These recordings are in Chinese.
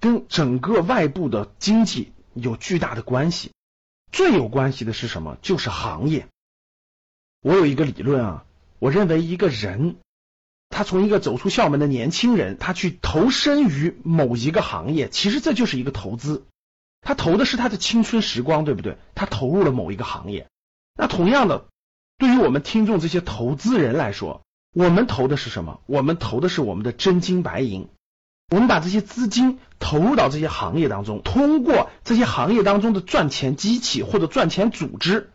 跟整个外部的经济有巨大的关系。最有关系的是什么？就是行业。我有一个理论啊，我认为一个人，他从一个走出校门的年轻人，他去投身于某一个行业，其实这就是一个投资。他投的是他的青春时光，对不对？他投入了某一个行业。那同样的，对于我们听众这些投资人来说，我们投的是什么？我们投的是我们的真金白银。我们把这些资金投入到这些行业当中，通过这些行业当中的赚钱机器或者赚钱组织，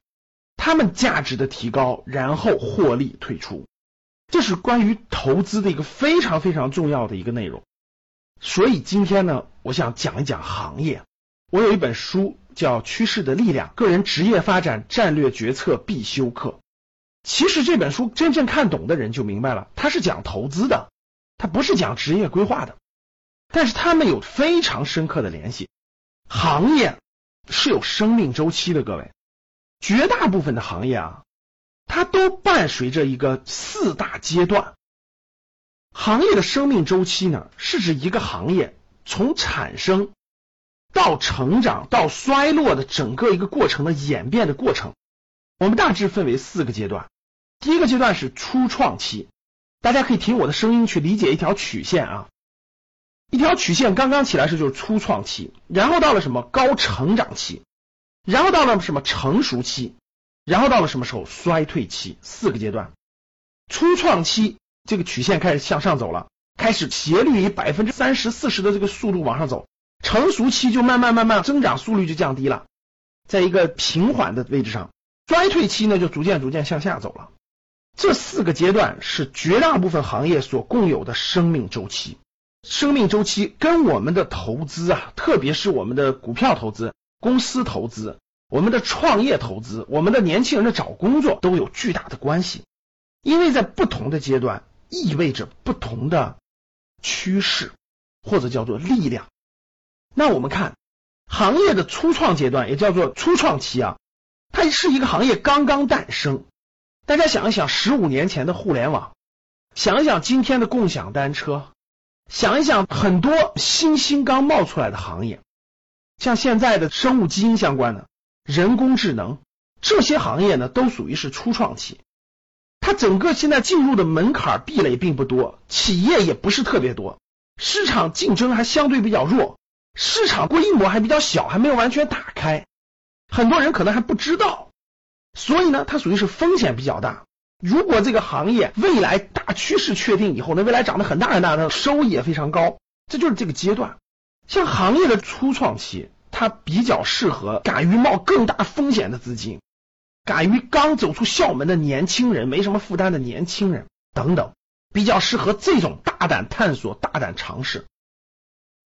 他们价值的提高，然后获利退出。这是关于投资的一个非常非常重要的一个内容。所以今天呢，我想讲一讲行业。我有一本书叫《趋势的力量：个人职业发展战略决策必修课》。其实这本书真正看懂的人就明白了，它是讲投资的，它不是讲职业规划的。但是它们有非常深刻的联系。行业是有生命周期的，各位，绝大部分的行业啊，它都伴随着一个四大阶段。行业的生命周期呢，是指一个行业从产生到成长到衰落的整个一个过程的演变的过程。我们大致分为四个阶段，第一个阶段是初创期，大家可以听我的声音去理解一条曲线啊，一条曲线刚刚起来时就是初创期，然后到了什么高成长期，然后到了什么成熟期，然后到了什么时候衰退期，四个阶段。初创期这个曲线开始向上走了，开始斜率以百分之三十四十的这个速度往上走，成熟期就慢慢慢慢增长速率就降低了，在一个平缓的位置上。衰退期呢，就逐渐逐渐向下走了。这四个阶段是绝大部分行业所共有的生命周期。生命周期跟我们的投资啊，特别是我们的股票投资、公司投资、我们的创业投资、我们的年轻人的找工作都有巨大的关系。因为在不同的阶段，意味着不同的趋势或者叫做力量。那我们看行业的初创阶段，也叫做初创期啊。它是一个行业刚刚诞生，大家想一想，十五年前的互联网，想一想今天的共享单车，想一想很多新兴刚冒出来的行业，像现在的生物基因相关的、人工智能这些行业呢，都属于是初创期。它整个现在进入的门槛壁垒并不多，企业也不是特别多，市场竞争还相对比较弱，市场规模还比较小，还没有完全打开。很多人可能还不知道，所以呢，它属于是风险比较大。如果这个行业未来大趋势确定以后，那未来涨得很大很大，的收益也非常高，这就是这个阶段。像行业的初创期，它比较适合敢于冒更大风险的资金，敢于刚走出校门的年轻人，没什么负担的年轻人等等，比较适合这种大胆探索、大胆尝试。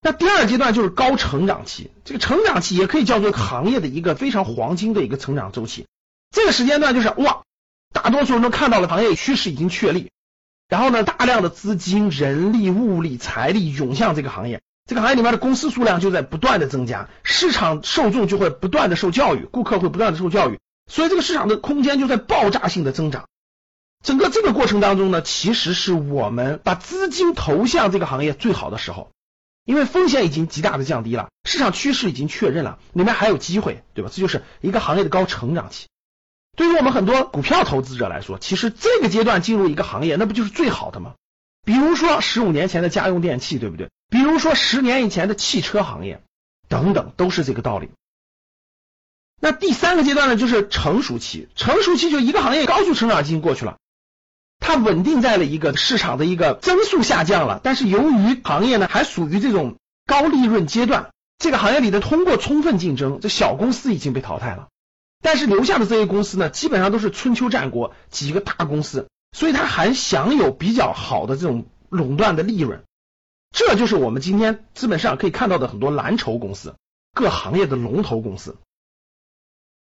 那第二阶段就是高成长期，这个成长期也可以叫做行业的一个非常黄金的一个成长周期。这个时间段就是哇，大多数人都看到了行业趋势已经确立，然后呢，大量的资金、人力、物力、财力涌向这个行业，这个行业里面的公司数量就在不断的增加，市场受众就会不断的受教育，顾客会不断的受教育，所以这个市场的空间就在爆炸性的增长。整个这个过程当中呢，其实是我们把资金投向这个行业最好的时候。因为风险已经极大的降低了，市场趋势已经确认了，里面还有机会，对吧？这就是一个行业的高成长期。对于我们很多股票投资者来说，其实这个阶段进入一个行业，那不就是最好的吗？比如说十五年前的家用电器，对不对？比如说十年以前的汽车行业，等等，都是这个道理。那第三个阶段呢，就是成熟期。成熟期就一个行业高速成长已经过去了。它稳定在了一个市场的一个增速下降了，但是由于行业呢还属于这种高利润阶段，这个行业里的通过充分竞争，这小公司已经被淘汰了，但是留下的这些公司呢，基本上都是春秋战国几个大公司，所以它还享有比较好的这种垄断的利润，这就是我们今天资本市场可以看到的很多蓝筹公司，各行业的龙头公司。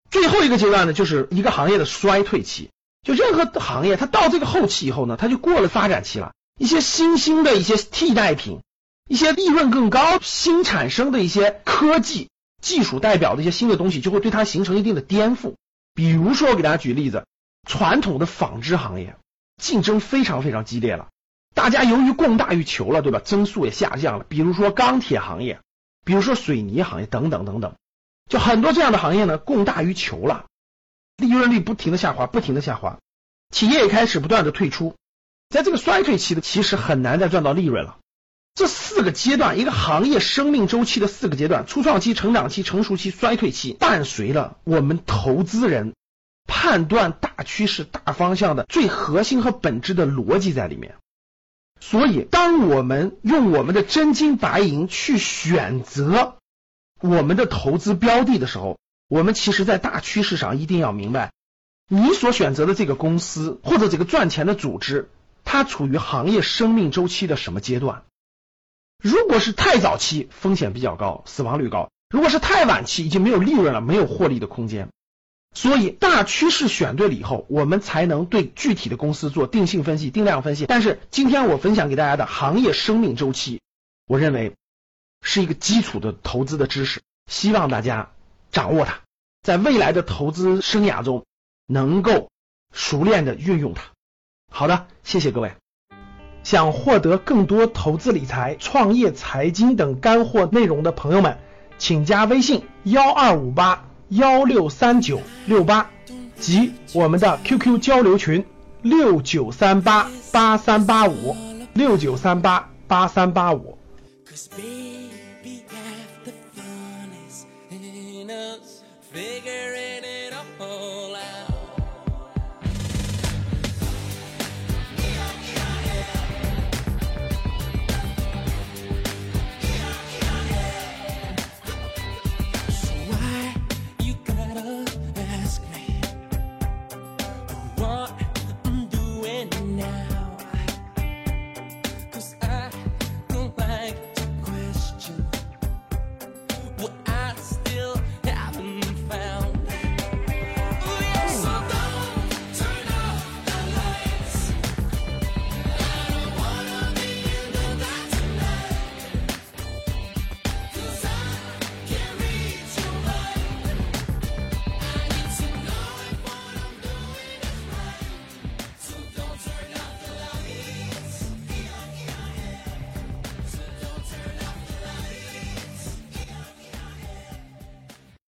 最后一个阶段呢，就是一个行业的衰退期。就任何行业，它到这个后期以后呢，它就过了发展期了。一些新兴的一些替代品，一些利润更高、新产生的一些科技技术代表的一些新的东西，就会对它形成一定的颠覆。比如说，我给大家举例子，传统的纺织行业竞争非常非常激烈了，大家由于供大于求了，对吧？增速也下降了。比如说钢铁行业，比如说水泥行业等等等等，就很多这样的行业呢，供大于求了。利润率不停的下滑，不停的下滑，企业也开始不断的退出，在这个衰退期的，其实很难再赚到利润了。这四个阶段，一个行业生命周期的四个阶段：初创期、成长期、成熟期、衰退期，伴随了我们投资人判断大趋势、大方向的最核心和本质的逻辑在里面。所以，当我们用我们的真金白银去选择我们的投资标的的时候，我们其实，在大趋势上一定要明白，你所选择的这个公司或者这个赚钱的组织，它处于行业生命周期的什么阶段？如果是太早期，风险比较高，死亡率高；如果是太晚期，已经没有利润了，没有获利的空间。所以，大趋势选对了以后，我们才能对具体的公司做定性分析、定量分析。但是，今天我分享给大家的行业生命周期，我认为是一个基础的投资的知识，希望大家。掌握它，在未来的投资生涯中能够熟练的运用它。好的，谢谢各位。想获得更多投资理财、创业财经等干货内容的朋友们，请加微信幺二五八幺六三九六八及我们的 QQ 交流群六九三八八三八五六九三八八三八五。figuring it out.